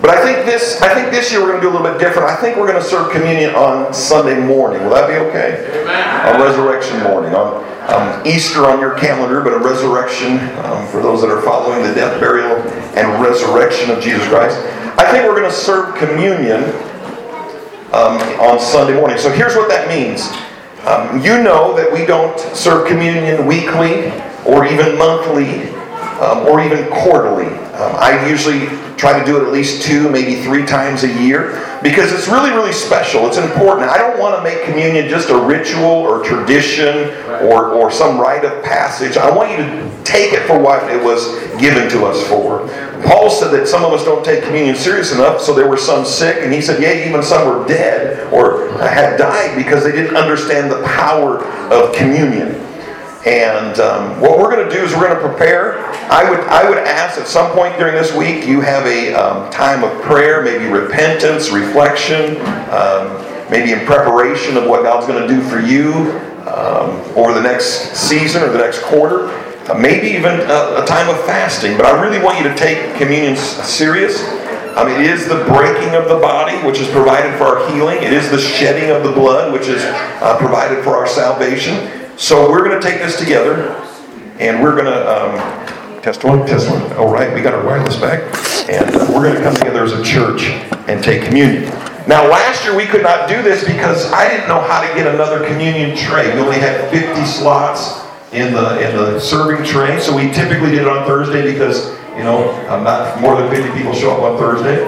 But I think this I think this year we're going to do a little bit different. I think we're going to serve communion on Sunday morning. Will that be okay? Amen. On resurrection morning. On um, Easter on your calendar, but a resurrection um, for those that are following the death, burial, and resurrection of Jesus Christ. I think we're going to serve communion um, on Sunday morning. So here's what that means. Um, you know that we don't serve communion weekly or even monthly um, or even quarterly. Um, I usually try to do it at least two, maybe three times a year because it's really, really special. It's important. I don't want to make communion just a ritual or tradition or, or some rite of passage. I want you to take it for what it was given to us for. Paul said that some of us don't take communion serious enough, so there were some sick, and he said, yeah, even some were dead or had died because they didn't understand the power of communion. And um, what we're going to do is we're going to prepare. I would, I would ask at some point during this week you have a um, time of prayer, maybe repentance, reflection, um, maybe in preparation of what God's going to do for you um, over the next season or the next quarter. Uh, maybe even a, a, time of fasting. But I really want you to take communion serious. Um, it is the breaking of the body, which is provided for our healing. It is the shedding of the blood, which is uh, provided for our salvation. So we're going to take this together, and we're going to um, test one, test one. All right, we got our wireless back, and uh, we're going to come together as a church and take communion. Now, last year we could not do this because I didn't know how to get another communion tray. We only had 50 slots in the in the serving tray, so we typically did it on Thursday because you know not more than 50 people show up on Thursday.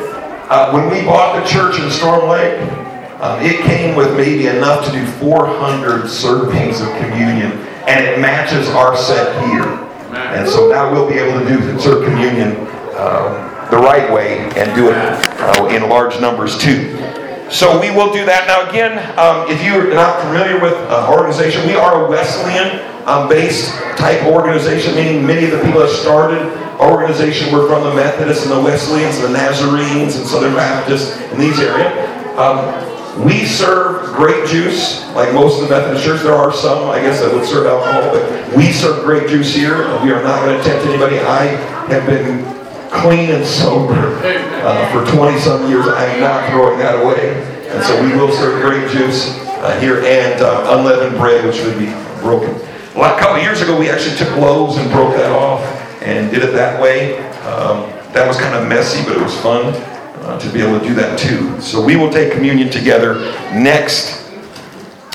Uh, when we bought the church in Storm Lake, um, it came with maybe enough to do 400 servings of communion, and it matches our set here. And so now we'll be able to do serve communion um, the right way and do it uh, in large numbers too. So we will do that. Now, again, um, if you're not familiar with uh, organization, we are a Wesleyan um, based type organization, meaning many of the people that started our organization were from the Methodists and the Wesleyans, and the Nazarenes, and Southern Baptists in these areas. Um, we serve grape juice, like most of the Methodist churches. There are some, I guess, that would serve alcohol, but we serve grape juice here. We are not going to tempt anybody. I have been clean and sober uh, for 20 some years. I am not throwing that away. And so we will serve grape juice uh, here and uh, unleavened bread, which would be broken. Well, a couple years ago, we actually took loaves and broke that off and did it that way. Um, that was kind of messy, but it was fun uh, to be able to do that too. So we will take communion together next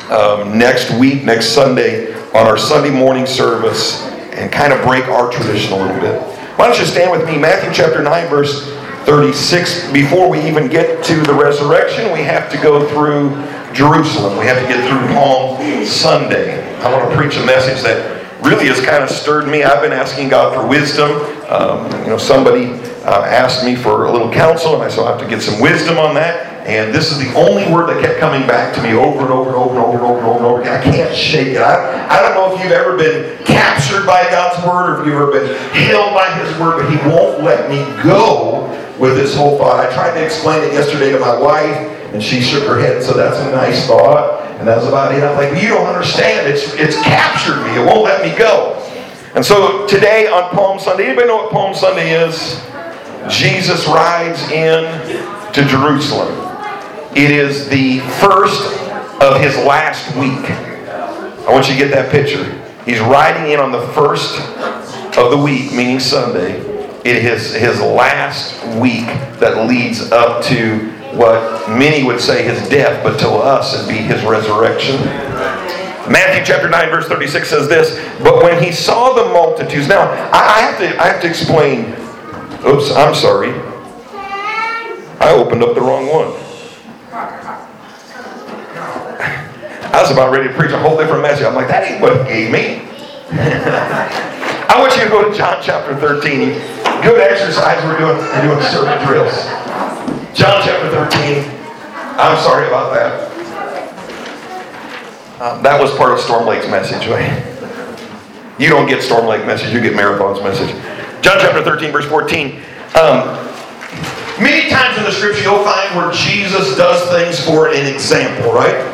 um, next week, next Sunday, on our Sunday morning service, and kind of break our tradition a little bit. Why don't you stand with me? Matthew chapter 9, verse 36. Before we even get to the resurrection, we have to go through Jerusalem. We have to get through Palm Sunday. I want to preach a message that really has kind of stirred me. I've been asking God for wisdom. Um, you know, somebody uh, asked me for a little counsel, and I said, I have to get some wisdom on that. And this is the only word that kept coming back to me over and over and over and over and over and over, and over again. I can't shake it. I, I don't know if you've ever been captured by God's word or if you've ever been held by His word, but He won't let me go with this whole thought. I tried to explain it yesterday to my wife, and she shook her head so That's a nice thought. And that's about it. I'm like, You don't understand. It's, it's captured me. It won't let me go. And so today on Palm Sunday, anybody know what Palm Sunday is? Jesus rides in to Jerusalem. It is the first of his last week. I want you to get that picture. He's riding in on the first of the week, meaning Sunday. It is his last week that leads up to what many would say his death, but to us it'd be his resurrection. Matthew chapter 9, verse 36 says this, but when he saw the multitudes, now I have to I have to explain Oops, I'm sorry. I opened up the wrong one. I was about ready to preach a whole different message. I'm like, that ain't what he gave me. I want you to go to John chapter 13. Good exercise. We're doing, we're doing certain drills. John chapter 13. I'm sorry about that. Um, that was part of Storm Lake's message, right? You don't get Storm Lake message, you get Marathon's message. John chapter 13, verse 14. Um, many times in the scripture you'll find where Jesus does things for an example, right?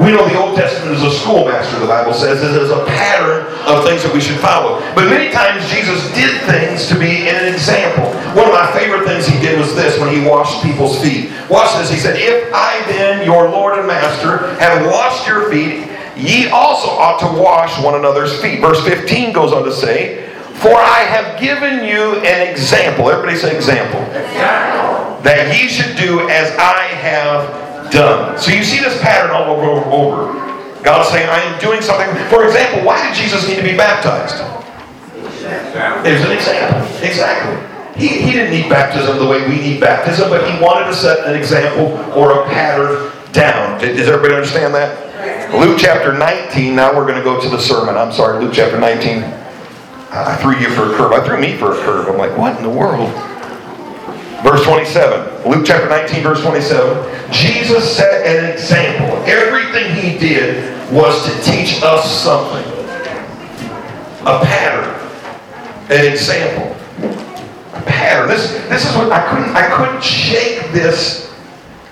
We know the Old Testament is a schoolmaster, the Bible says. It is a pattern of things that we should follow. But many times Jesus did things to be an example. One of my favorite things he did was this when he washed people's feet. Watch this. He said, If I then, your Lord and Master, have washed your feet, ye also ought to wash one another's feet. Verse 15 goes on to say, For I have given you an example. Everybody say example. example. That ye should do as I have done. So you see this pattern all over, over. God's saying, I am doing something. For example, why did Jesus need to be baptized? There's an example. Exactly. He, he didn't need baptism the way we need baptism, but he wanted to set an example or a pattern down. Does everybody understand that? Luke chapter 19. Now we're going to go to the sermon. I'm sorry, Luke chapter 19. I threw you for a curve. I threw me for a curve. I'm like, what in the world? Verse 27. Luke chapter 19, verse 27. Jesus set an example. Everything he did was to teach us something. A pattern. An example. A pattern. This, this is what I couldn't I couldn't shake this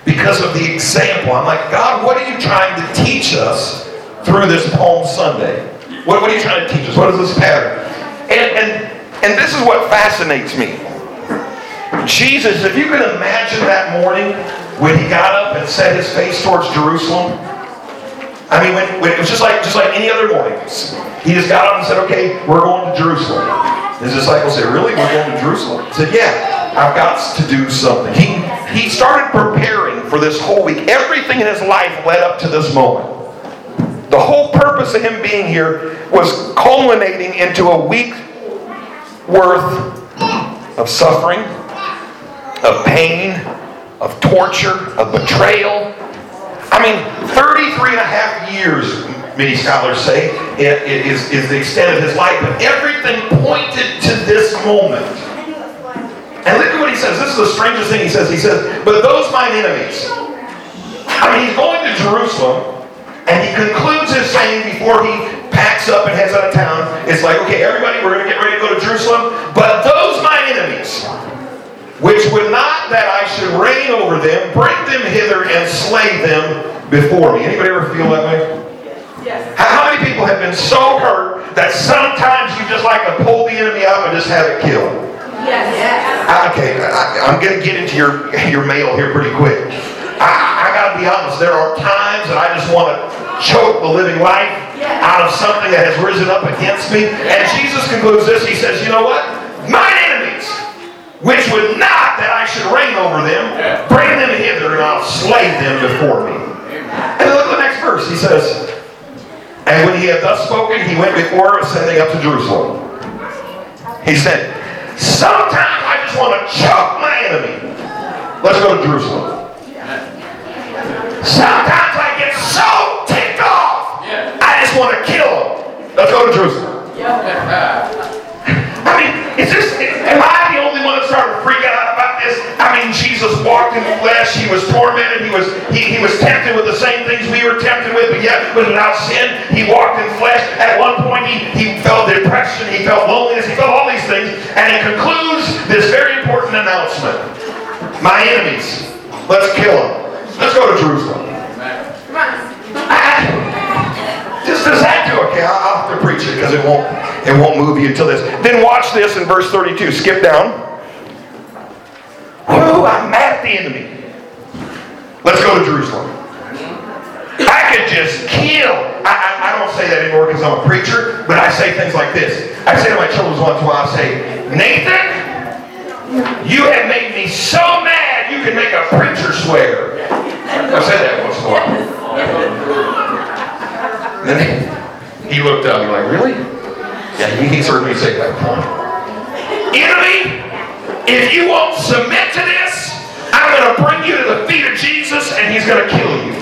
because of the example. I'm like, God, what are you trying to teach us through this Palm Sunday? What, what are you trying to teach us? What is this pattern? And, and, and this is what fascinates me. Jesus, if you can imagine that morning when he got up and set his face towards Jerusalem. I mean, when, when it was just like just like any other morning. He just got up and said, "Okay, we're going to Jerusalem." His disciples said, "Really? We're going to Jerusalem?" He said, "Yeah, I've got to do something." He he started preparing for this whole week. Everything in his life led up to this moment. The whole purpose of him being here was culminating into a week worth of suffering, of pain, of torture, of betrayal. I mean, 33 and a half years, many scholars say, is, is the extent of his life, but everything pointed to this moment. And look at what he says. This is the strangest thing he says. He says, But those mine enemies. I mean, he's going to Jerusalem, and he concludes his saying before he packs up and heads out of town. It's like, okay, everybody, we're going to get ready to go to Jerusalem. But those my enemies which would not that I should reign over them, bring them hither and slay them before me. Anybody ever feel that way? Yes. How many people have been so hurt that sometimes you just like to pull the enemy up and just have it killed? Yes. yes. Okay, I, am going to get into your, your mail here pretty quick. Ah, I, I got to be honest, there are times that I just want to choke the living life out of something that has risen up against me. And Jesus concludes this. He says, you know what? Mine enemies which would not that I should reign over them. Bring them hither, and I'll slay them before me. And look at the next verse. He says, And when he had thus spoken, he went before ascending up to Jerusalem. He said, Sometimes I just want to choke my enemy. Let's go to Jerusalem. Sometimes I get so ticked off, I just want to kill him. Let's go to Jerusalem. I mean, is this, am I the only one that started freaking out about this? I mean, Jesus walked in the flesh. He was tormented. He was, he, he was tempted with the same things we were tempted with, but yet without sin. He walked in flesh. At one point, he, he felt depression. He felt loneliness. He felt all these things. And it concludes this very important announcement. My enemies, let's kill them. Let's go to Jerusalem. just does that do okay? I'll, have to preach it because it won't it won't move you until this. Then watch this in verse 32. Skip down. Whoo, I'm mad at the enemy. Let's go to Jerusalem. I could just kill. I, I, I don't say that anymore because I'm a preacher, but I say things like this. I say to my children once a while, I say, Nathan, you have made me so mad you can make a preacher swear. I said that once in a while. then he looked up, he's like, really? Yeah, he's heard me say that. Enemy, if you won't submit to this, I'm going to bring you to the feet of Jesus and he's going to kill you.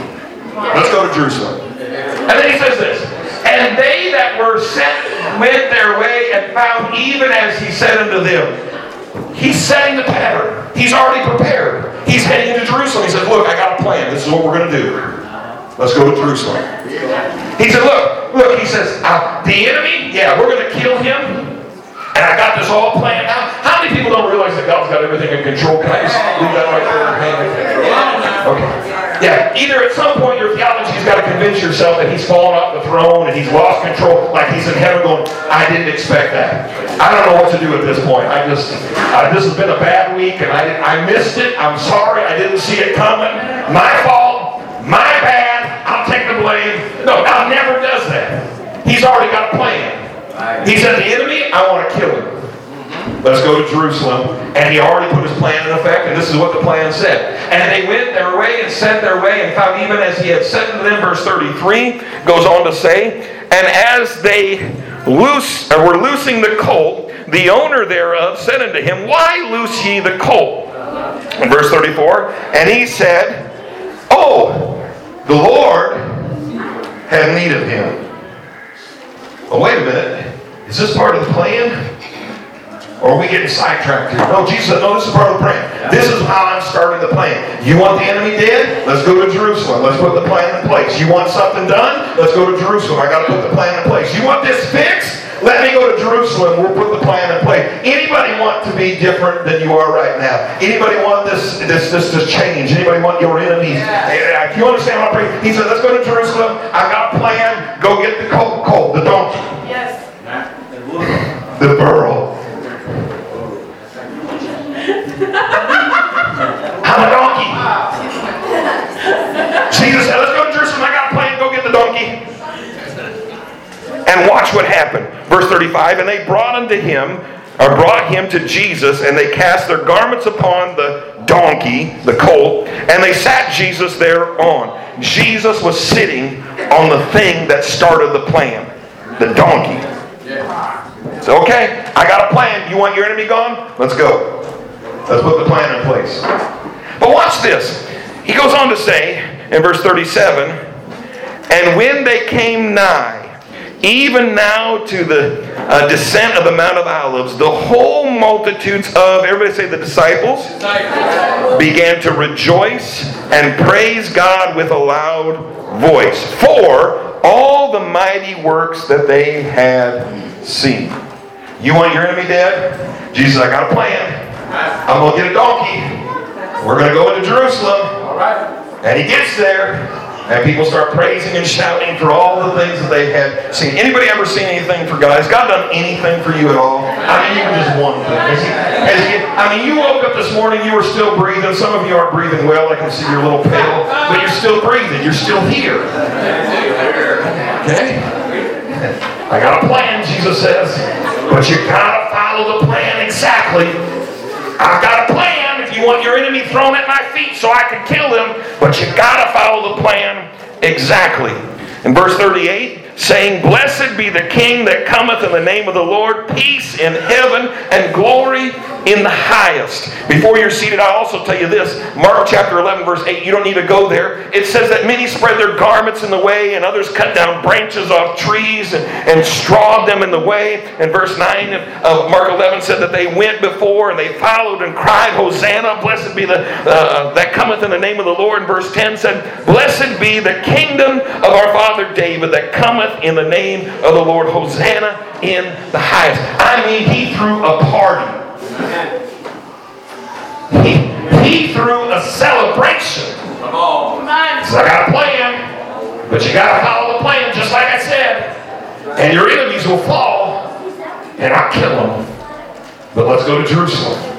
Let's go to Jerusalem. And then he says this. And they that were sent went their way and found even as he said unto them. He's setting the pattern. He's already prepared. He's heading into Jerusalem. He says, Look, I got a plan. This is what we're going to do. Let's go to Jerusalem. He said, Look, Look, he says, the enemy, yeah, we're going to kill him. And I got this all planned out. How many people don't realize that God's got everything in control? Just leave that right there? Okay. Yeah, either at some point your theology's got to convince yourself that he's fallen off the throne and he's lost control, like he's in heaven going, I didn't expect that. I don't know what to do at this point. I just, uh, this has been a bad week and I, I missed it. I'm sorry. I didn't see it coming. My fault. My bad. I'll take the blame. No, God never does that. He's already got a plan. He said, the enemy, I want to kill him. Let's go to Jerusalem. And he already put his plan in effect, and this is what the plan said. And they went their way and sent their way, and found even as he had said to them, verse 33 goes on to say, And as they loose or were loosing the colt, the owner thereof said unto him, Why loose ye the colt? Verse 34, and he said, Oh, the Lord had need of him. Well, wait a minute. Is this part of the plan? Or are we getting sidetracked here? No, Jesus said, no, this is part of the plan. This is how I'm starting the plan. You want the enemy dead? Let's go to Jerusalem. Let's put the plan in place. You want something done? Let's go to Jerusalem. I got to put the plan in place. You want this fixed? Let me go to Jerusalem. We'll put the plan in place. Anybody want to be different than you are right now? Anybody want this this this to change? Anybody want your enemies? Yeah. You understand what I'm praying? He said, let's go to Jerusalem. I got a plan. Go get the colt, colt the donkey. Yes. The burro. I'm a donkey. Jesus said, let's go to Jerusalem. I got a plan. Go get the donkey. And watch what happened. Verse 35, and they brought unto him, or brought him to Jesus, and they cast their garments upon the donkey, the colt, and they sat Jesus thereon. Jesus was sitting on the thing that started the plan, the donkey. So, okay, I got a plan. You want your enemy gone? Let's go. Let's put the plan in place. But watch this. He goes on to say in verse 37 And when they came nigh, even now to the uh, descent of the Mount of Olives, the whole multitudes of, everybody say the disciples, began to rejoice and praise God with a loud voice for all the mighty works that they had seen. You want your enemy dead? Jesus, I got a plan. I'm going to get a donkey. We're going to go into Jerusalem. And he gets there. And people start praising and shouting for all the things that they had seen. Anybody ever seen anything for God? Has God done anything for you at all? I mean, even just one thing. Has he, has he, I mean, you woke up this morning, you were still breathing. Some of you aren't breathing well. I can see you're a little pale. But you're still breathing. You're still here. Okay? I got a plan, Jesus says. But you got to follow the plan exactly. I've got a plan if you want your enemy thrown at my feet so I can kill them, but you got to follow the plan exactly. In verse 38, saying, Blessed be the King that cometh in the name of the Lord, peace in heaven and glory in the highest. Before you're seated, I'll also tell you this Mark chapter 11, verse 8, you don't need to go there. It says that many spread their garments in the way, and others cut down branches off trees and, and strawed them in the way. And verse 9 of Mark 11 said that they went before and they followed and cried, Hosanna, blessed be the uh, that cometh in the name of the Lord. And verse 10 said, Blessed be the kingdom of our father David that cometh in the name of the Lord. Hosanna in the highest. I mean, he threw a party. He, he threw a celebration. Come on. So I got a plan, but you got to follow the plan, just like I said. And your enemies will fall, and I'll kill them. But let's go to Jerusalem.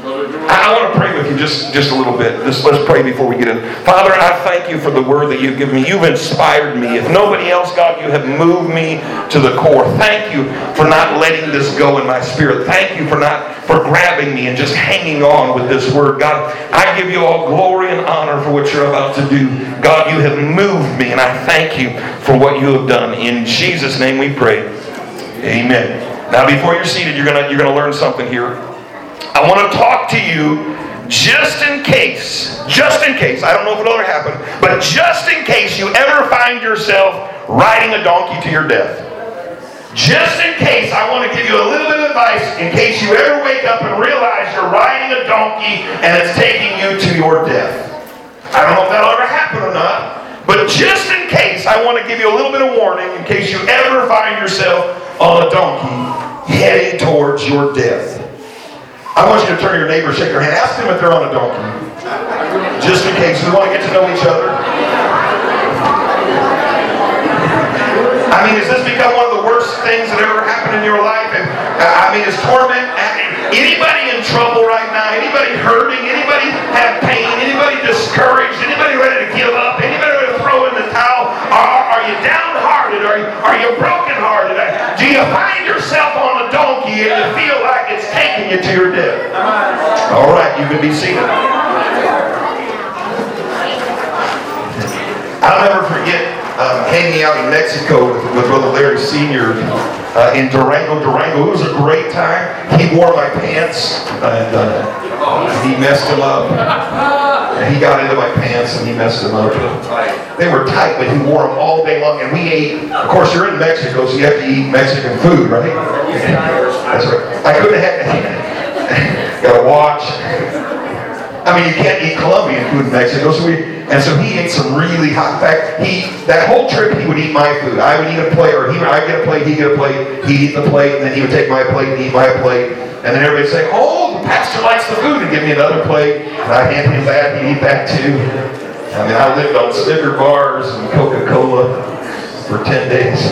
I, want to pray with you just, just a little bit. Just let's pray before we get in. Father, I thank you for the word that you've given me. You've inspired me. If nobody else, God, you have moved me to the core. Thank you for not letting this go in my spirit. Thank you for not for grabbing me and just hanging on with this word. God, I give you all glory and honor for what you're about to do. God, you have moved me, and I thank you for what you have done. In Jesus' name we pray. Amen. Now, before you're seated, you're gonna you're gonna learn something here. I want to talk to you just in case, just in case, I don't know if it'll ever happen, but just in case you ever find yourself riding a donkey to your death. Just in case, I want to give you a little bit of advice in case you ever wake up and realize you're riding a donkey and it's taking you to your death. I don't know if that'll ever happen or not, but just in case, I want to give you a little bit of warning in case you ever find yourself on a donkey heading towards your death. I want you to turn to your neighbor, shake their hand, ask them if they're on a donkey. Just in case. We want to get to know each other. I mean, has this become one of the worst things that ever happened in your life? And, uh, I mean, is torment uh, anybody in trouble right now? Anybody hurting? Anybody have pain? Anybody discouraged? Anybody ready to give up? Downhearted? Are you, are you brokenhearted? Do you find yourself on a donkey and you feel like it's taking you to your death? All right, you can be seated. I'll never forget um, hanging out in Mexico with, with Brother Larry Sr. Uh, in Durango, Durango. It was a great time. He wore my pants and uh, he messed them up. And he got into my pants and he messed them up. They were tight, but he wore them all day long. And we ate, of course, you're in Mexico, so you have to eat Mexican food, right? That's right. I couldn't have, got to watch. I mean, you can't eat Colombian food in Mexico, so we and so he ate some really hot. In fact, he that whole trip he would eat my food. I would eat a plate, or he I get a plate, he get a plate. He'd eat the plate, and then he would take my plate and eat my plate. And then everybody'd say, "Oh, the pastor likes the food," and give me another plate. And I hand him that, he'd eat that too. I mean, I lived on Snicker bars and Coca-Cola for ten days.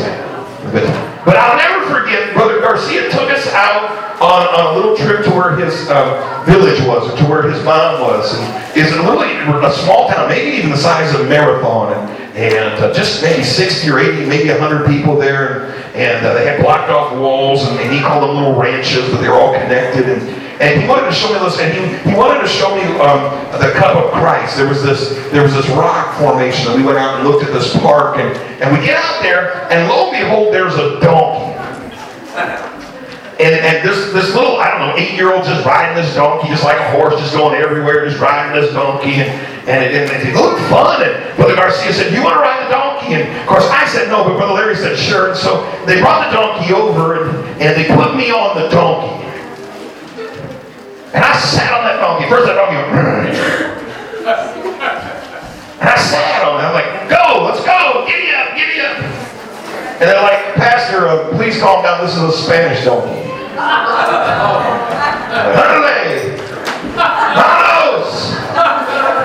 But, but I'll never forget, Brother Garcia took us out on, on a little trip to where his um, village was, or to where his mom was. And it's a little, a small town, maybe even the size of Marathon, and, and uh, just maybe 60 or 80, maybe 100 people there. And uh, they had blocked off walls, and, and, he called them little ranches, but they were all connected. And, and he wanted to show me this, and he, he wanted to show me um, the cup of Christ. There was this there was this rock formation, and we went out and looked at this park, and, and we get out there, and lo and behold, there's a donkey. And, and this, this little, I don't know, eight-year-old just riding this donkey, just like a horse, just going everywhere, just riding this donkey. And, and, it, and it looked fun. And Brother Garcia said, you want to ride the donkey? And of course I said no, but Brother Larry said sure. And so they brought the donkey over and, and they put me on the donkey. And I sat on that donkey. First that donkey went, and I sat on it. I'm like, go, let's go, giddy up, giddy up. And they're like, Pastor, uh, please calm down. This is a Spanish donkey.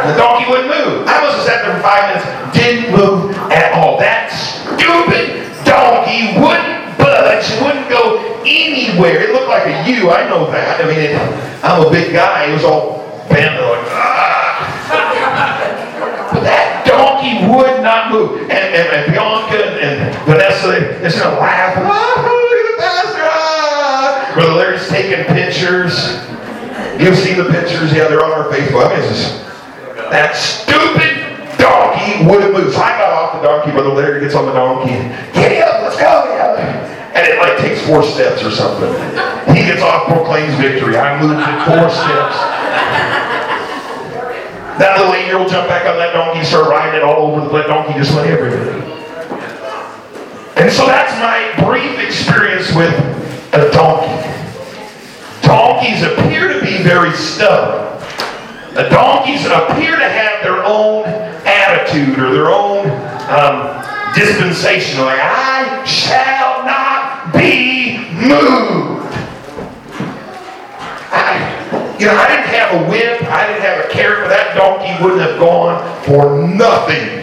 The donkey wouldn't move. I must have sat there for five minutes, didn't move at all. That stupid donkey wouldn't budge, wouldn't go anywhere. It looked like a U, I know that. I mean, it, I'm a big guy. It was all bent like, ah. But that donkey would not move. And, and, and Bianca and, and Vanessa, they, just going to laugh. Oh, look at the pastor. Ah, Brother Larry's taking pictures. You've seen the pictures. Yeah, they're on our Facebook. I mean, just, that stupid donkey wouldn't move. So I got off the donkey. Brother Larry gets on the donkey. Get up, let's go. Yeah. And it like takes four steps or something. He gets off, proclaims victory. I moved it four steps. That little eight-year-old back on that donkey, started riding it all over the. Donkey just went everywhere. And so that's my brief experience with a donkey. Donkeys appear to be very stubborn. The donkeys appear to have their own attitude or their own um, dispensation. Like, I shall not be moved. I, you know, I didn't have a whip. I didn't have a carrot, but that donkey wouldn't have gone for nothing.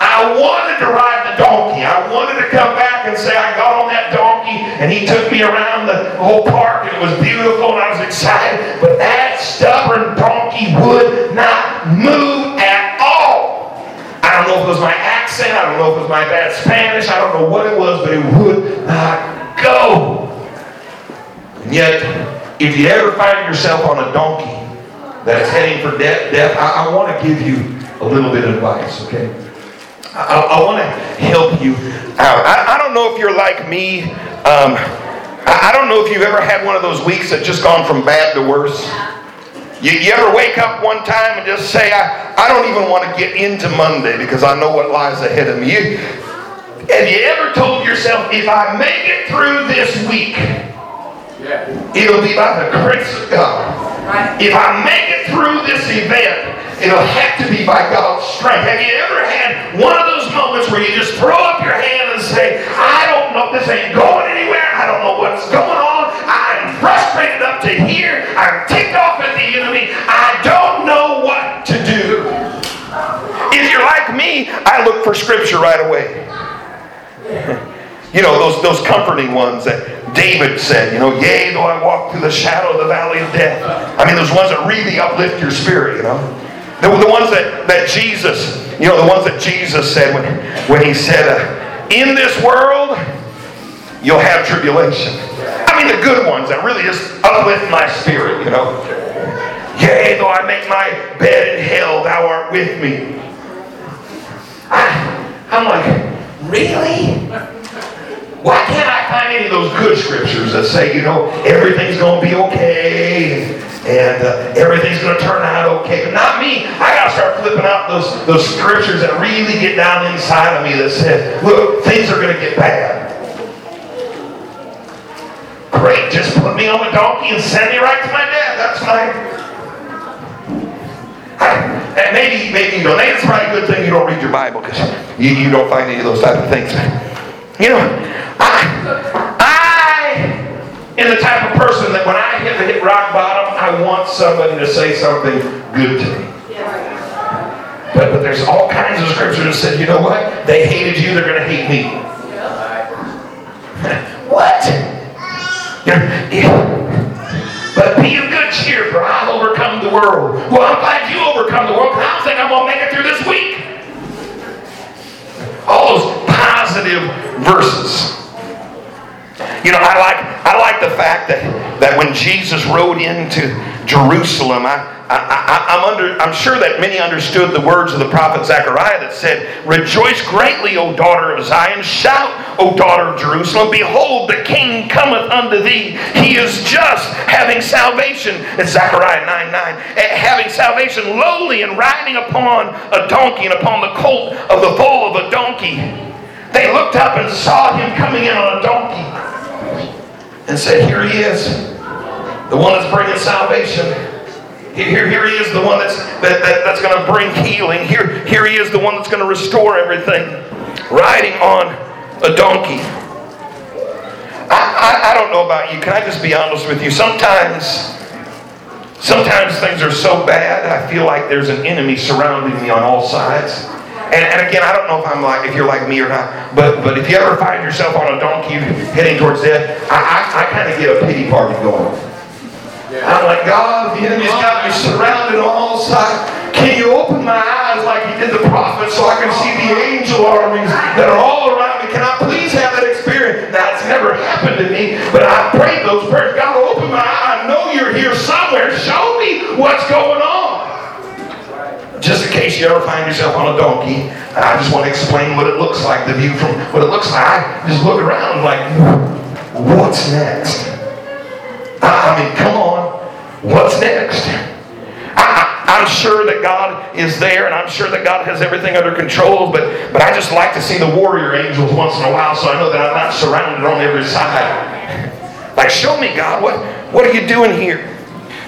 I wanted to ride the donkey. I wanted to come back and say I got on that donkey and he took me around the whole park and it was beautiful and I was excited. But that stubborn donkey would not move at all. I don't know if it was my accent. I don't know if it was my bad Spanish. I don't know what it was, but it would not go. And yet, if you ever find yourself on a donkey that is heading for death, death I, I want to give you a little bit of advice, okay? I, I want to help you out. I, I, don't know if you're like me. Um, I, I, don't know if you've ever had one of those weeks that just gone from bad to worse. You, you ever wake up one time and just say, I, I don't even want to get into Monday because I know what lies ahead of me. You, have you ever told yourself, if I make it through this week, yeah. it'll be by the grace of God. Right. If I make it through this event, It'll have to be by God's strength. Have you ever had one of those moments where you just throw up your hand and say, I don't know, this ain't going anywhere. I don't know what's going on. I'm frustrated up to here. I'm ticked off at the enemy. I don't know what to do. If you're like me, I look for scripture right away. You know, those, those comforting ones that David said, you know, yea, though I walk through the shadow of the valley of death. I mean, those ones that really uplift your spirit, you know. The, the ones that, that Jesus, you know, the ones that Jesus said when, when he said, uh, in this world, you'll have tribulation. I mean, the good ones that really just uplift my spirit, you know. Yea, though I make my bed in hell, thou art with me. I, I'm like, really? Why can't I find any of those good scriptures that say, you know, everything's going to be okay and uh, everything's going to turn out okay? But not me. I got to start flipping out those, those scriptures that really get down inside of me that says, look, things are going to get bad. Great, just put me on the donkey and send me right to my dad. That's fine. And maybe, maybe you. Maybe it's probably a good thing you don't read your Bible because you, you don't find any of those type of things. You know, I, I am the type of person that when I hit, hit rock bottom, I want somebody to say something good to me. But, but there's all kinds of scriptures that said, you know what? They hated you, they're going to hate me. what? But be of good cheer, for I've overcome the world. Well, I'm glad you overcome the world, I don't think I'm going to make it through this week. All those positive verses. You know, I like I like the fact that, that when Jesus rode into Jerusalem, I, I, am under, I'm sure that many understood the words of the prophet Zechariah that said, Rejoice greatly, O daughter of Zion. Shout, O daughter of Jerusalem. Behold, the king cometh unto thee. He is just, having salvation. It's Zechariah 9 9. Eh, having salvation lowly and riding upon a donkey and upon the colt of the foal of a donkey. They looked up and saw him coming in on a donkey and said, Here he is, the one that's bringing salvation. Here, here he is, the one that's, that, that, that's going to bring healing. Here, here he is, the one that's going to restore everything. Riding on a donkey. I, I, I don't know about you. Can I just be honest with you? Sometimes, sometimes things are so bad, I feel like there's an enemy surrounding me on all sides. And, and, again, I don't know if I'm like if you're like me or not, but but if you ever find yourself on a donkey heading towards death, I, I, I kind of get a pity party going. I'm like, God, the enemy's got me surrounded on all sides. Can you open my eyes like you did the prophet so I can see the angel armies that are all around me? Can I please have that experience? Now, it's never happened to me, but I prayed those prayers. God, open my eyes. I know you're here somewhere. Show me what's going on. Just in case you ever find yourself on a donkey, I just want to explain what it looks like, the view from what it looks like. I just look around like, what's next? I mean, come on. What's next? I, am sure that God is there and I'm sure that God has everything under control, but, but I just like to see the warrior angels once in a while so I know that I'm not surrounded on every side. Like, show me, God, what, what are you doing here?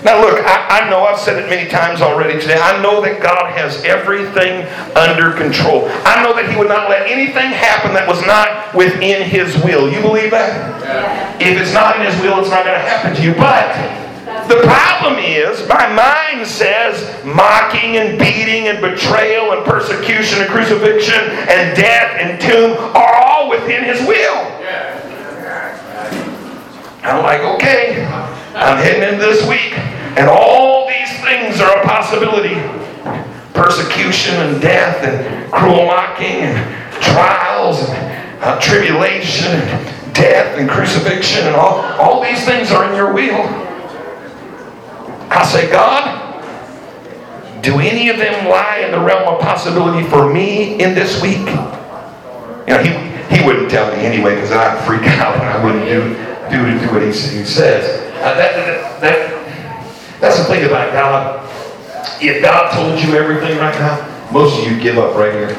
Now, look, I, I, know I've said it many times already today. I know that God has everything under control. I know that He would not let anything happen that was not within His will. You believe that? Yeah. If it's not in His will, it's not going to happen to you. But the problem is, my mind says mocking and beating and betrayal and persecution and crucifixion and death and tomb are all within His will. Yeah. I'm like, okay, I'm heading into this week, and all these things are a possibility persecution and death, and cruel mocking, and trials, and uh, tribulation, and death, and crucifixion, and all, all these things are in your will. I say, God, do any of them lie in the realm of possibility for me in this week? You know, he, he wouldn't tell me anyway because I'd freak out and I wouldn't do do do what he, he says. Uh, that, that, that, that's the thing about God. If God told you everything right now, most of you give up right here.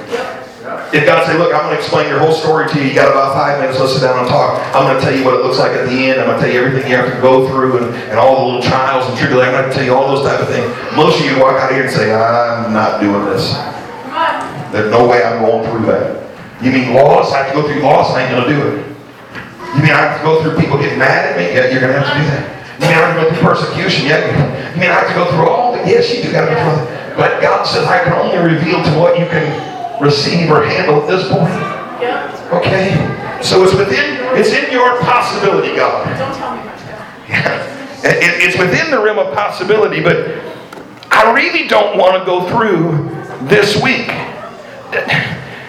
If God said, look, I'm going to explain your whole story to you. You got about five minutes. Let's sit down and talk. I'm going to tell you what it looks like at the end. I'm going to tell you everything you have to go through and, and all the little trials and tribulations. I'm going to tell you all those type of things. Most of you walk out here and say, I'm not doing this. There's no way I'm going through that. You mean loss? I have to go through loss. I ain't going to do it. You mean I have to go through people getting mad at me? Yeah, you're going to have to do that. You mean I have to go through persecution? Yeah. You mean I have to go through all the... Yes, you do got to go through that. But God says I can only reveal to what you can receive or handle at this point. Okay? So it's within, it's in your possibility, God. Don't tell me much, Yeah. It, it's within the realm of possibility, but I really don't want to go through this week.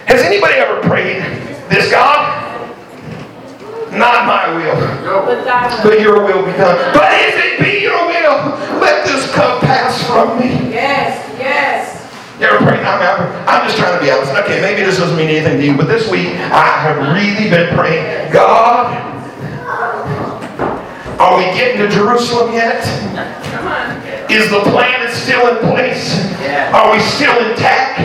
Has anybody ever prayed this God? Not my will, But but your will be done. But if it be your will, let this cup pass from me. Yes, yes. You ever prayed? I'm, I'm just trying to be honest. Okay, maybe this doesn't mean anything to you, but this week I have really been praying, God, are we getting to Jerusalem yet? Come on. Is the plan still in place? Are we still intact?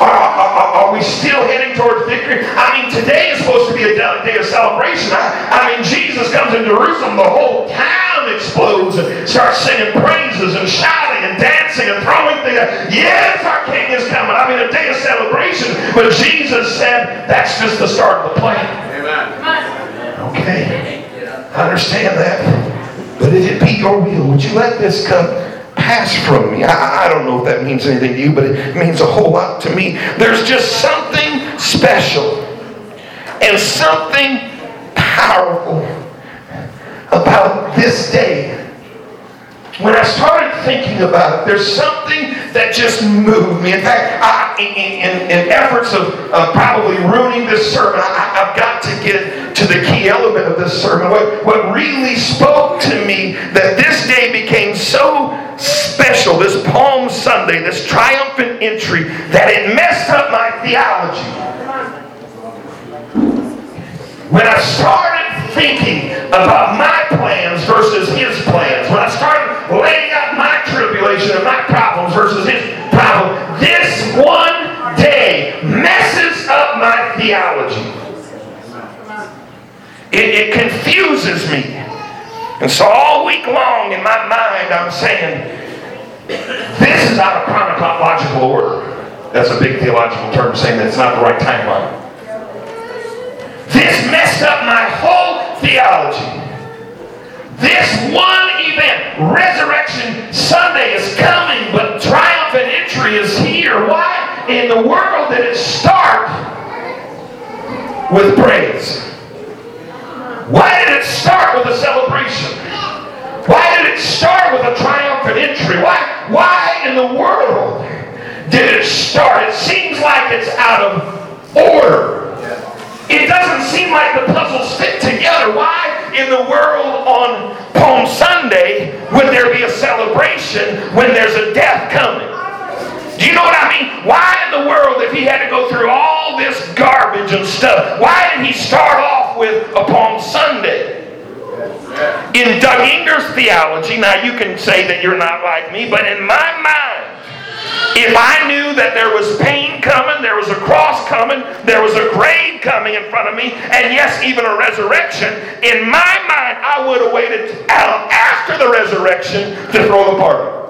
Are, are, are we still heading towards victory? I mean, today is supposed to be a day of celebration. I, I mean, Jesus comes in Jerusalem, the whole town explodes and starts singing praises and shouting and dancing and throwing things. Yes, our King is coming. I mean, a day of celebration. But Jesus said that's just the start of the plan. Come on. Okay. I understand that. But if it be your will, would you let this cup pass from me? I, I don't know if that means anything to you, but it means a whole lot to me. There's just something special and something powerful about this day. When I started thinking about it, there's something that just moved me. In fact, I, in, in, in efforts of, probably ruining this sermon, I, I've got to get to the key element of this sermon. What, what really spoke to me that this day became so special, this Palm Sunday, this triumphant entry, that it messed up my theology. When I started thinking about my plans versus his plans, when I started laying out my tribulation and my problems versus his problem, this one day messes up my theology. It, it confuses me. And so all week long in my mind, I'm saying, this is out of chronological order. That's a big theological term saying that it's not the right timeline. This messed up my whole theology. This one event, Resurrection Sunday, is coming, but triumphant entry is here. Why in the world did it start with praise? Why did it start with a celebration? Why did it start with a triumphant entry? Why, why in the world did it start? It seems like it's out of order. It doesn't seem like the puzzles fit together. Why in the world on Palm Sunday would there be a celebration when there's a death coming? Do you know what I mean? Why in the world, if he had to go through all this garbage and stuff, why did he start off with Palm Sunday? In Doug Enger's theology, now you can say that you're not like me, but in my mind, if I knew that there was pain coming, there was a cross coming, there was a grave coming in front of me, and yes, even a resurrection, in my mind, I would have waited out after the resurrection to throw the party.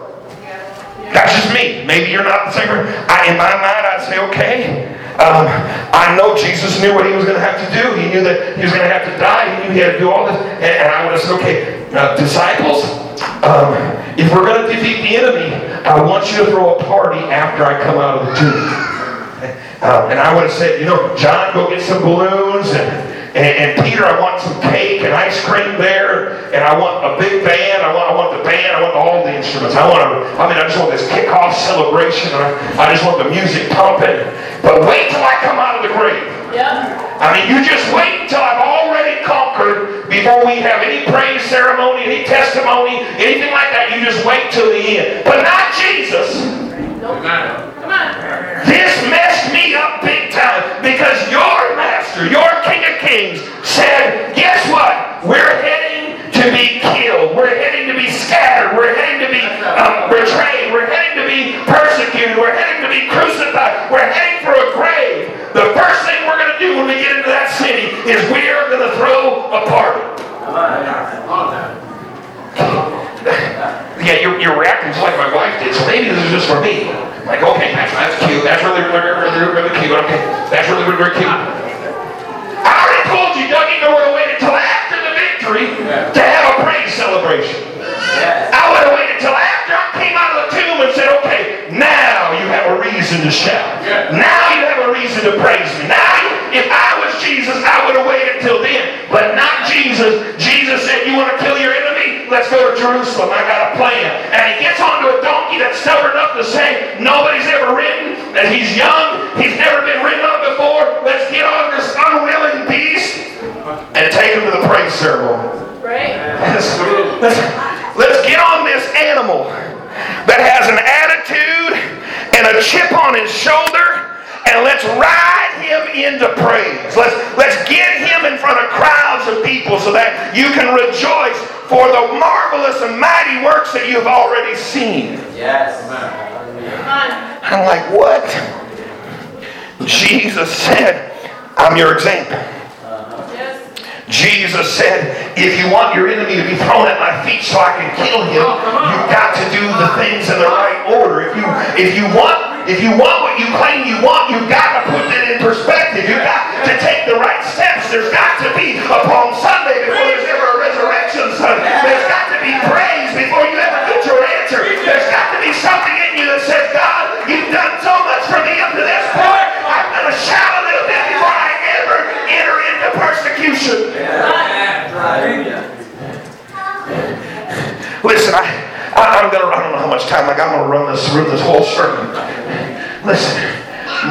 That's just me. Maybe you're not the same. I, in my mind, I'd say, okay. Um, I know Jesus knew what he was going to have to do. He knew that he was going to have to die. He knew he had to do all this. And, and I would have said, okay, uh, disciples, um, if we're going to defeat the enemy, I want you to throw a party after I come out of the tomb. Um, and I would have said, you know, John, go get some balloons and and, and, Peter, I want some cake and ice cream there, and I want a big band. I want, I want the band. I want all the instruments. I want, a, I mean, I just want this kickoff celebration. I, I just want the music pumping. But wait till I come out of the grave. Yep. I mean, you just wait until I've already conquered before we have any praise ceremony, any testimony, anything like that. You just wait till the end. But not Jesus. Nope. Come on. This messed me up big time because your master, your King of Kings, said, guess what? We're heading to be killed. We're heading to be scattered. We're heading to be um, betrayed. We're heading to be persecuted. We're heading to be crucified. We're heading for a grave. The first thing we're going to do when we get into that city is we're going to throw a party. Yeah, you're, you're reacting just like my wife did, so maybe this is just for me. Like, okay, that's, that's cute. That's really, really, really, really cute. Okay, that's really, really, really cute. to have a praise celebration. I would have waited till after I came out of the tomb and said, okay, now you have a reason to shout. Now you have a reason to praise me. Now, if I was Jesus, I would have waited till then. But not Jesus. Jesus said, you want to kill your enemy? Let's go to Jerusalem. I got a plan. And he gets onto a donkey that's stubborn enough to say, nobody's ever ridden, that he's young, he's never been ridden on before. Let's get on and take him to the praise ceremony. Right? Let's, let's, let's get on this animal that has an attitude and a chip on his shoulder and let's ride him into praise. Let's, let's get him in front of crowds of people so that you can rejoice for the marvelous and mighty works that you've already seen. Yes. I'm like, what? Jesus said, I'm your example. Jesus said, if you want your enemy to be thrown at my feet so I can kill him, oh, you've got to do the things in the right order. If you if you want if you want what you claim you want, you've got to put it in perspective. You've got to take the right steps. There's got to be a Palm Sunday before there's ever a resurrection Sunday. There's got to be praise before you ever get your answer. There's got to be something in you that says, God, I, am gonna. I don't know how much time. Like I'm gonna run this through this whole sermon. Listen,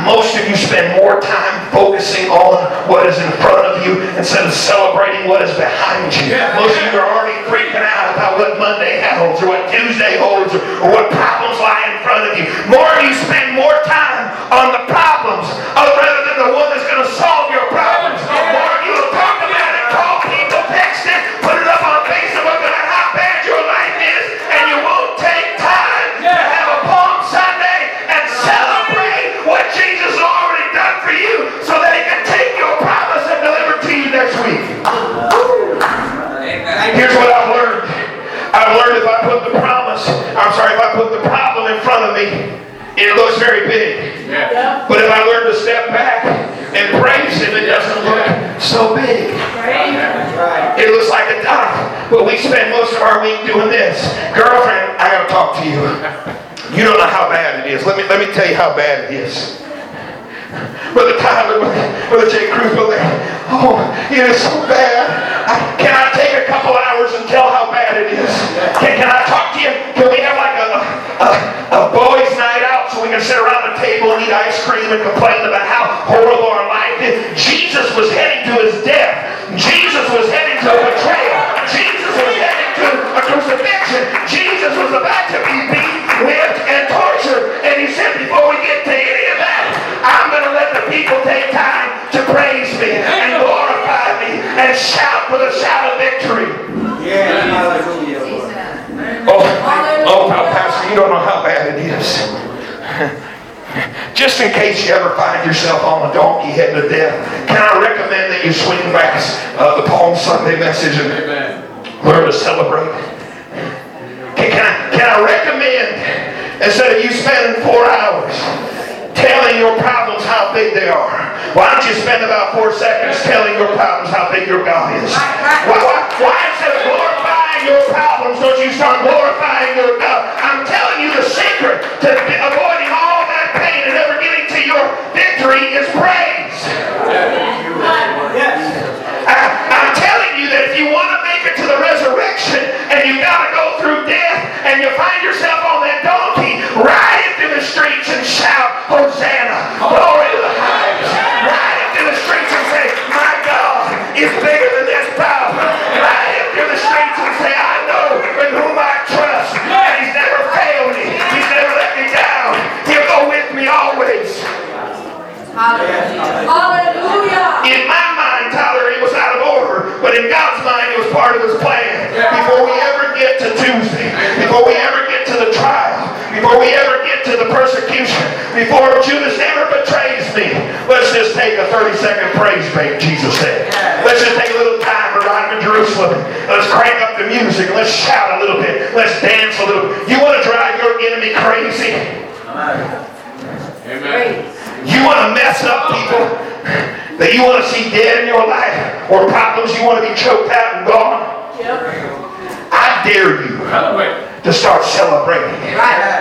most of you spend more time focusing on what is in front of you instead of celebrating what is behind you. Most of you are already freaking out about what Monday holds or what Tuesday holds or, or what problems lie in front of you. More of you spend more time on the problems uh, rather than the one that's going to solve your it looks very big. Yeah. But if I learn to step back and praise him, it doesn't look so big. Right? It looks like a dot, but we spend most of our week doing this. Girlfriend, I gotta talk to you. You don't know how bad it is. Let me let me tell you how bad it is. Brother Tyler, Brother Jay Cruz, Brother, oh, it is so bad. I, can I take a couple hours and tell how bad it is? Can, can I talk to you? Can we have like a, a, a boys' night we sit around the table and eat ice cream and complain about how horrible our life is? Jesus was heading to his death. Jesus was heading to a betrayal. Jesus was heading to a crucifixion. Jesus was about to be beat, whipped, Just in case you ever find yourself on a donkey heading to death, can I recommend that you swing back uh, the Palm Sunday message and learn to celebrate? Can, can, I, can I recommend, instead of you spending four hours telling your problems how big they are, why don't you spend about four seconds telling your problems how big your God is? Why, why, why instead of glorifying your problems, don't you start glorifying your God? I'm telling you the secret to avoiding all your victory is praise. I, I'm telling you that if you want to make it to the resurrection and you've got to go through death and you find yourself on that donkey, ride through the streets and shout, Hosanna, part of His plan. Before we ever get to Tuesday, before we ever get to the trial, before we ever get to the persecution, before Judas ever betrays me, let's just take a 30 second praise break, Jesus said. Let's just take a little time to ride in Jerusalem. Let's crank up the music. Let's shout a little bit. Let's dance a little. bit. You want to drive your enemy crazy? Praise. You want to mess up people that you want to see dead in your life or problems you want to be choked out and gone? Yep. I dare you to start celebrating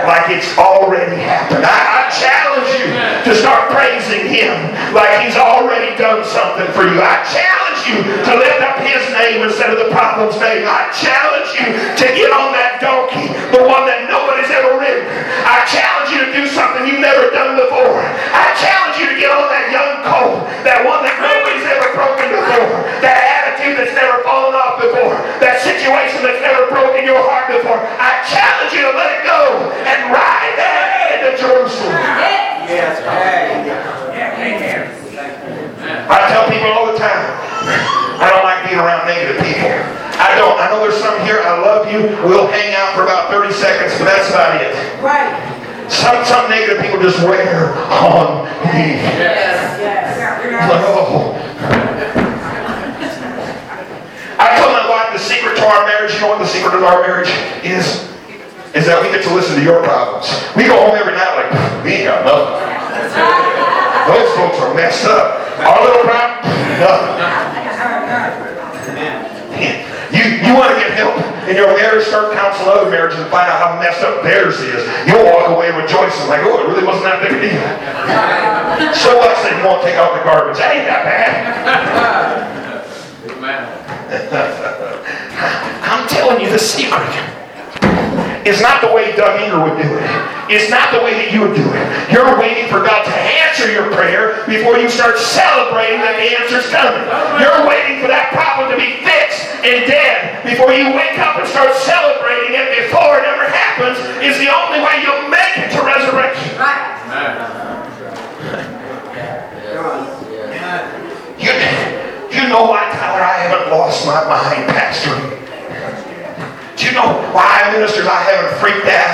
like it's already happened. I, I challenge you to to start praising Him like He's already done something for you. I challenge you to lift up His name instead of the problem's name. I challenge you to get on that donkey, the one that nobody's ever ridden. I challenge you to do something you've never done before. I challenge you to get on that young colt, that one that nobody's ever broken before, that situation that's never broken your heart before. I challenge you to let it go and ride that into Jerusalem. Yes. I tell people all the time, I don't like being around negative people. I don't. I know there's some here, I love you. We'll hang out for about 30 seconds, but that's about it. Right. Some, some negative people just wear on me. Yes. Yes. Like, oh. I told my the secret to our marriage, you know what the secret of our marriage is? Is that we get to listen to your problems. We go home every night like, we ain't got nothing. Those folks are messed up. Our little problem, nothing. You, you want to get help in your marriage, start counseling other marriages and find out how messed up theirs is. You'll walk away rejoicing like, oh, it really wasn't that big a deal. So what said you won't take out the garbage? That ain't that bad. I'm telling you the secret. It's not the way Doug Enger would do it. It's not the way that you would do it. You're waiting for God to answer your prayer before you start celebrating that the answer's coming. You're waiting for that problem to be fixed and dead before you wake up and start celebrating it before it ever happens is the only way you'll make it to resurrection. You, you know why, I my mind pastoring. Do you know why ministers I haven't freaked out?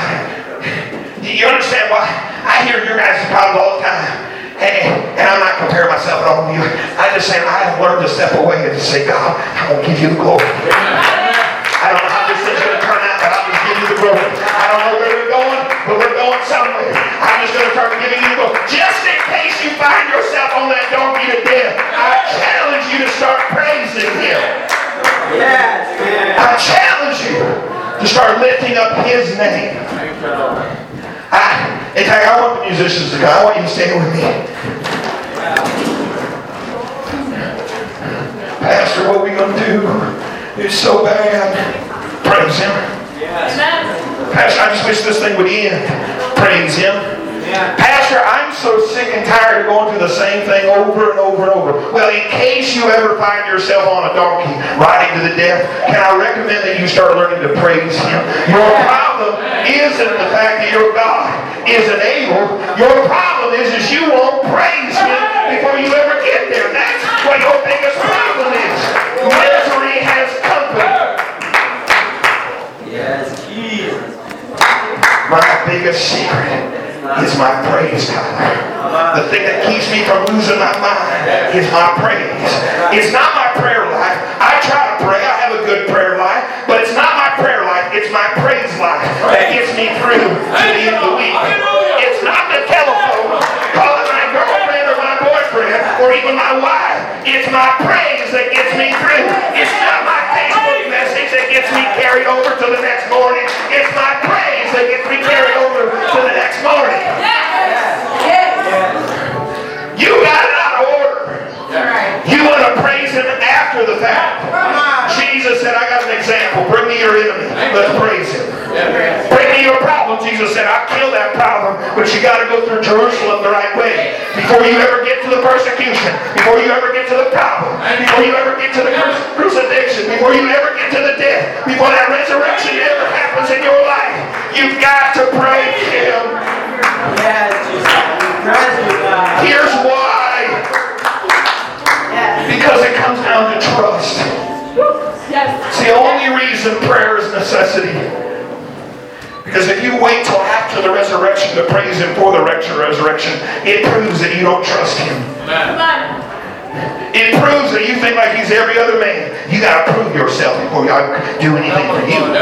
You understand why? I hear your guys' problems all the time. And, and I'm not comparing myself at all to you. I just say I have learned to step away and to say, God, I will give you the glory. I don't know how this thing's going to turn out, but I'll just give you the glory. I don't know where we're going, but we're going somewhere. I'm just going to start giving you the glory. Just in case you find yourself on that donkey to death, I challenge you to start praising Him. Yes, yes. I challenge you to start lifting up His name. I, in fact, I want the musicians to come. I want you to stand with me. Pastor, what are we going to do? It's so bad. Praise Him. Amen. Pastor, I just wish this thing would end. Praise Him. Pastor, I'm so sick and tired of going through the same thing over and over and over. Well, in case you ever find yourself on a donkey riding to the death, can I recommend that you start learning to praise Him? Your problem isn't the fact that your God isn't able. Your problem is, is you won't praise Him before you ever get there. That's what your biggest problem is. Misery has company. Yes, Jesus. My biggest secret is my praise, Tyler. The thing that keeps me from losing my mind is my praise. It's not my prayer life. I try to pray. I have a good prayer life, but it's not my prayer life. It's my praise life that gets me through to the end of the week. It's not the telephone calling my girlfriend or my boyfriend or even my wife. It's my praise that gets me through. It's not my Facebook message that gets me carried over to the next morning. It's my praise that gets me carried over to the next morning. You got it out of order. You want to praise him after the fact. Jesus said, I got an example. Bring me your enemy. Let's praise him. Bring me your problem. Jesus said, I'll kill that problem, but you got to go through Jerusalem the right way. Before you ever get to the persecution, before you ever get to the problem, before you ever get to the cru- crucifixion, before you ever get to the death, before that resurrection ever happens in your life, you've got to praise him. Yes, Jesus. We praise you, God. Here's why. Because it comes down to trust. Yes. It's the only reason prayer is necessity. Because if you wait till after the resurrection to praise Him for the resurrection, it proves that you don't trust Him. It proves that you think like He's every other man. You got to prove yourself before I do anything for you.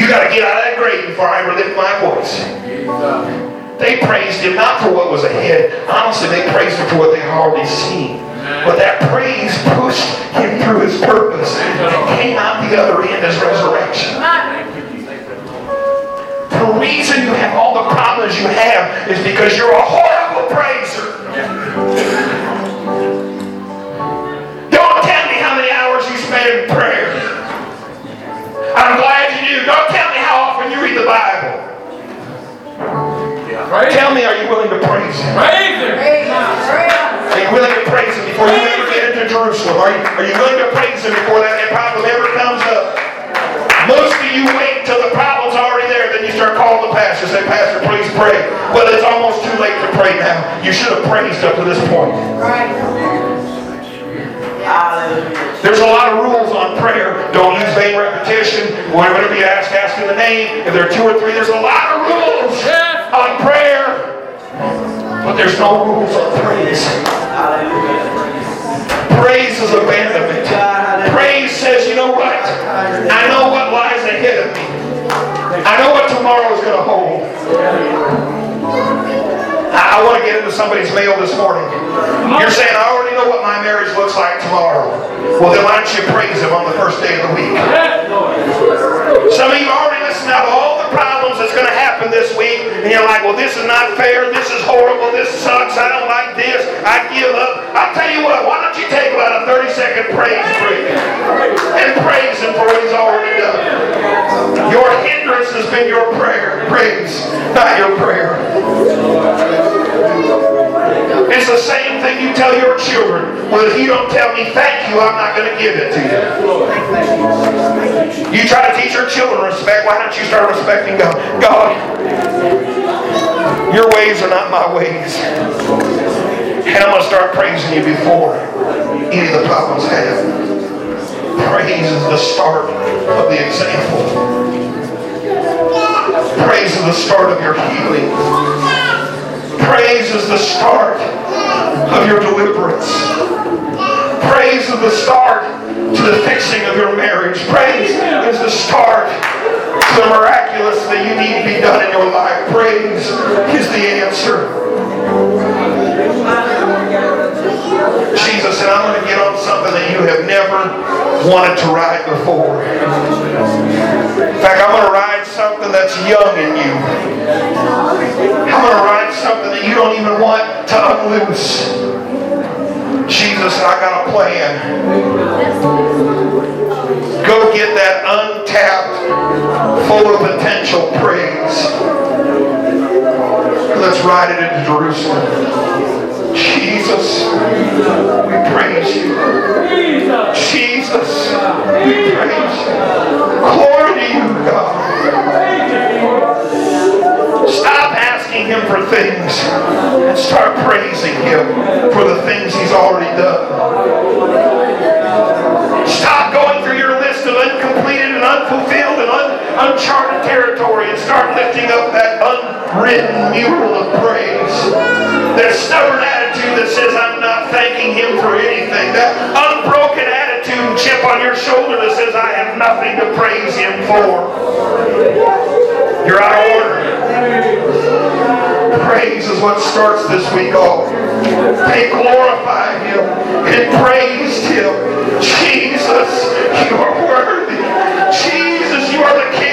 You got to get out of that grave before I ever lift my voice. They praised Him not for what was ahead. Honestly, they praised Him for what they had already seen. But that praise pushed Him through His purpose and came out the other end as resurrection. Have is because you're a horrible praiser. Don't tell me how many hours you spend in prayer. I'm glad you do. Don't tell me how often you read the Bible. Tell me, are you willing to praise Him? Praise Him. Are you willing to praise Him before you ever get into Jerusalem? Are you, are you willing to praise Him before that problem ever comes up? Most of you wait until the problem's already there, then you start calling the pastor, say, Pastor, please pray. Well, it's almost too late to pray now. You should have praised up to this point. Hallelujah. There's a lot of rules on prayer. Don't use vain repetition. Whenever you ask, ask in the name. If there are two or three, there's a lot of rules on prayer. But there's no rules on praise. Praise is abandonment. Praise says, you know what? I know what lies ahead of me. I know what tomorrow is going to hold. I, I want to get into somebody's mail this morning. You're saying, I already know what my marriage looks like tomorrow. Well, then why don't you praise Him on the first day of the week? Some of you already listened out all the problems that's going to happen this week, and you're like, well, this is not fair. This is horrible. This sucks. I don't like this. I give up. I'll tell you what, why don't you take about a 30 second praise break and praise Him for what He's already done? Your hindrance has been your prayer, praise, not your prayer. It's the same thing you tell your children. Well, if you don't tell me thank you, I'm not going to give it to you. You try to teach your children respect. Why don't you start respecting God? God, your ways are not my ways. And I'm going to start praising you before any of the problems have. Praise is the start of the example. Praise is the start of your healing. Praise is the start of your deliverance. Praise is the start to the fixing of your marriage. Praise is the start to the miraculous that you need to be done in your life. Praise is the answer. Jesus said, I'm going to get on something that you have never wanted to ride before. In fact, I'm going to ride something that's young in you. I'm going to ride something that you don't even want to unloose. Jesus said, I got a plan. Go get that untapped, full of potential praise. Let's ride it into Jerusalem. Jesus, we praise you. Jesus, we praise you. Glory to you, God. Stop asking Him for things and start praising Him for the things He's already done. Stop going through your list of uncompleted and unfulfilled and un- uncharted territory and start lifting up that unwritten mule of praise. That stubborn attitude that says, I'm not thanking Him for anything. That unbroken attitude chip on your shoulder that says, I have nothing to praise Him for. You're out of order. Praise is what starts this week off. They glorify Him and praised Him. Jesus, you are worthy. Jesus, you are the King.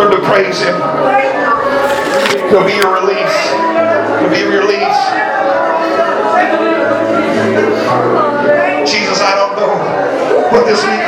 Learn to praise Him. He'll be your release. He'll be your release. Jesus, I don't know what this week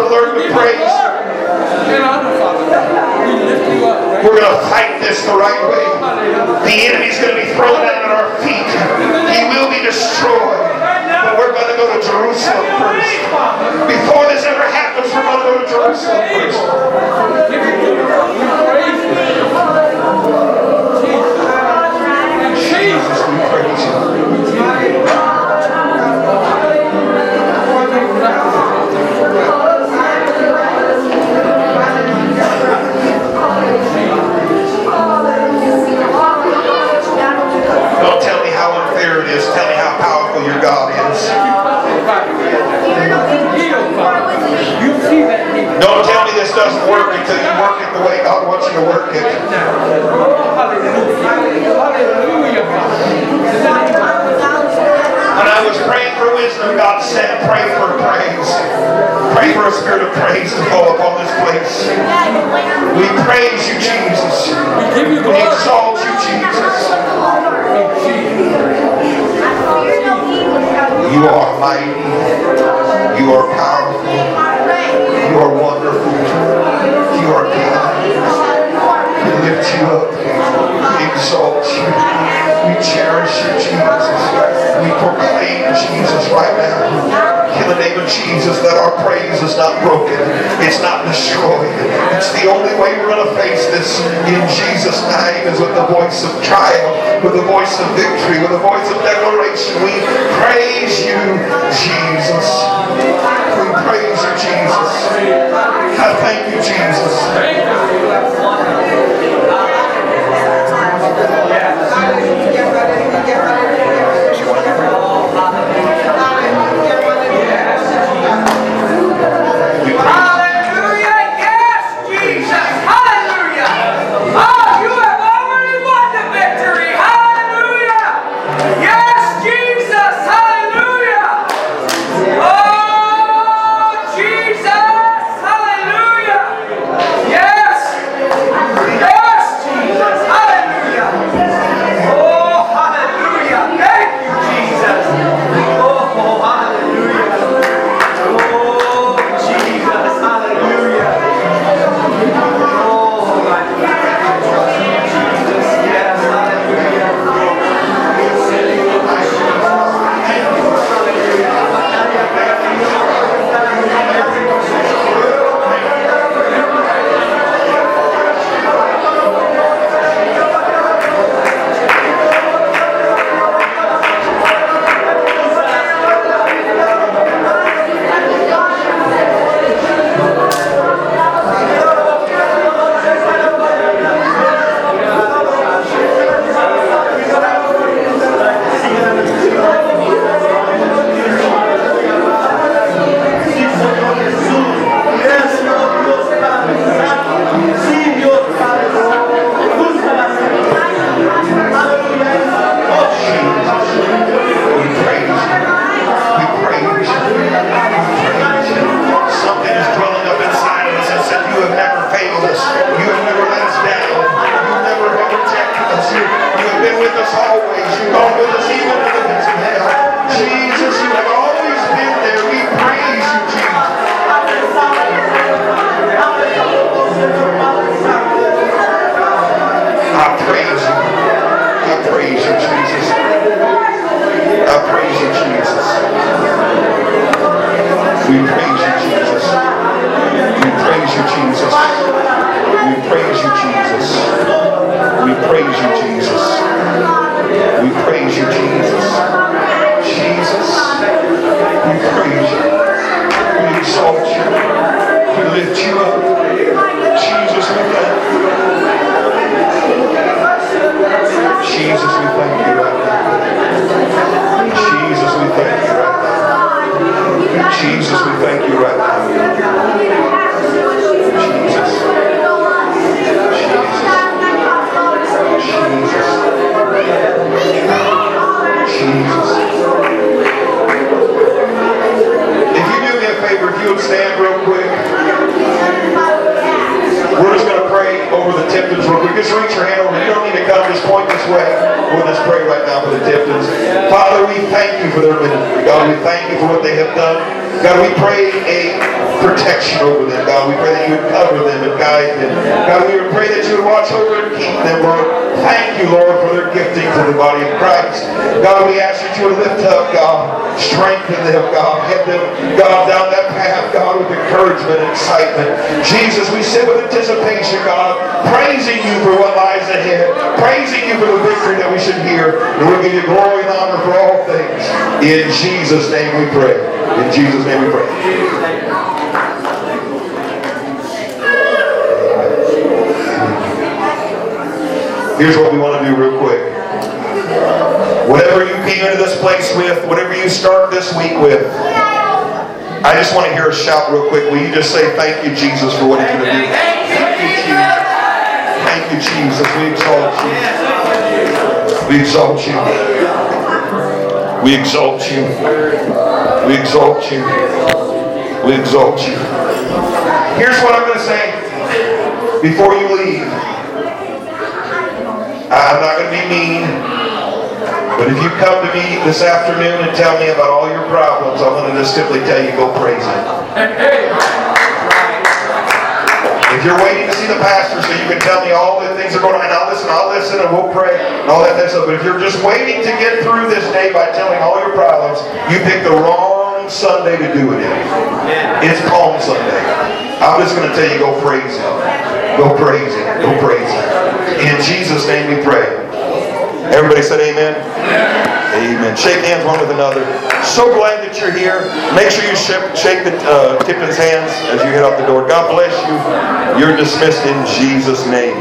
but learn to praise We're going to fight this the right way. The enemy's going to be thrown down at our feet. He will be destroyed. But we're going to go to Jerusalem first. Before this ever happens, we're going to go to Jerusalem first. You to work it. When I was praying for wisdom, God said, pray for praise. Pray for a spirit of praise to fall upon this place. We praise you, Jesus. We exalt you, Jesus. You are mighty. You are powerful. You are wonderful. You are kind. Lift you up. We exalt you. We cherish you, Jesus. We proclaim Jesus right now. In the name of Jesus, that our praise is not broken. It's not destroyed. It's the only way we're going to face this in Jesus' name is with the voice of triumph, with the voice of victory, with the voice of declaration. We praise you, God, we ask that you would lift up, God. Strengthen them, God. Head them, God, down that path, God, with encouragement and excitement. Jesus, we sit with anticipation, God, praising you for what lies ahead, praising you for the victory that we should hear. And we'll give you glory and honor for all things. In Jesus' name we pray. In Jesus' name we pray. Here's what we want to do real quick. Whatever you came into this place with, whatever you start this week with, I just want to hear a shout real quick. Will you just say thank you, Jesus, for what he's going to do? Thank you, Jesus. Thank you, Jesus. We exalt you. We exalt you. We exalt you. We exalt you. We exalt you. Here's what I'm going to say before you leave. I'm not going to be mean, but if you come to me this afternoon and tell me about all your problems, I'm going to just simply tell you go praise Him. If you're waiting to see the pastor so you can tell me all the things that are going on, and I'll listen, I'll listen, and we'll pray, and all that of stuff. But if you're just waiting to get through this day by telling all your problems, you picked the wrong Sunday to do it in. It's Palm Sunday. I'm just going to tell you, go praise Him. Go praise Him. Go praise Him. In Jesus' name we pray. Everybody said amen? Amen. Shake hands one with another. So glad that you're here. Make sure you shake, shake the uh, Tipton's hands as you head out the door. God bless you. You're dismissed in Jesus' name.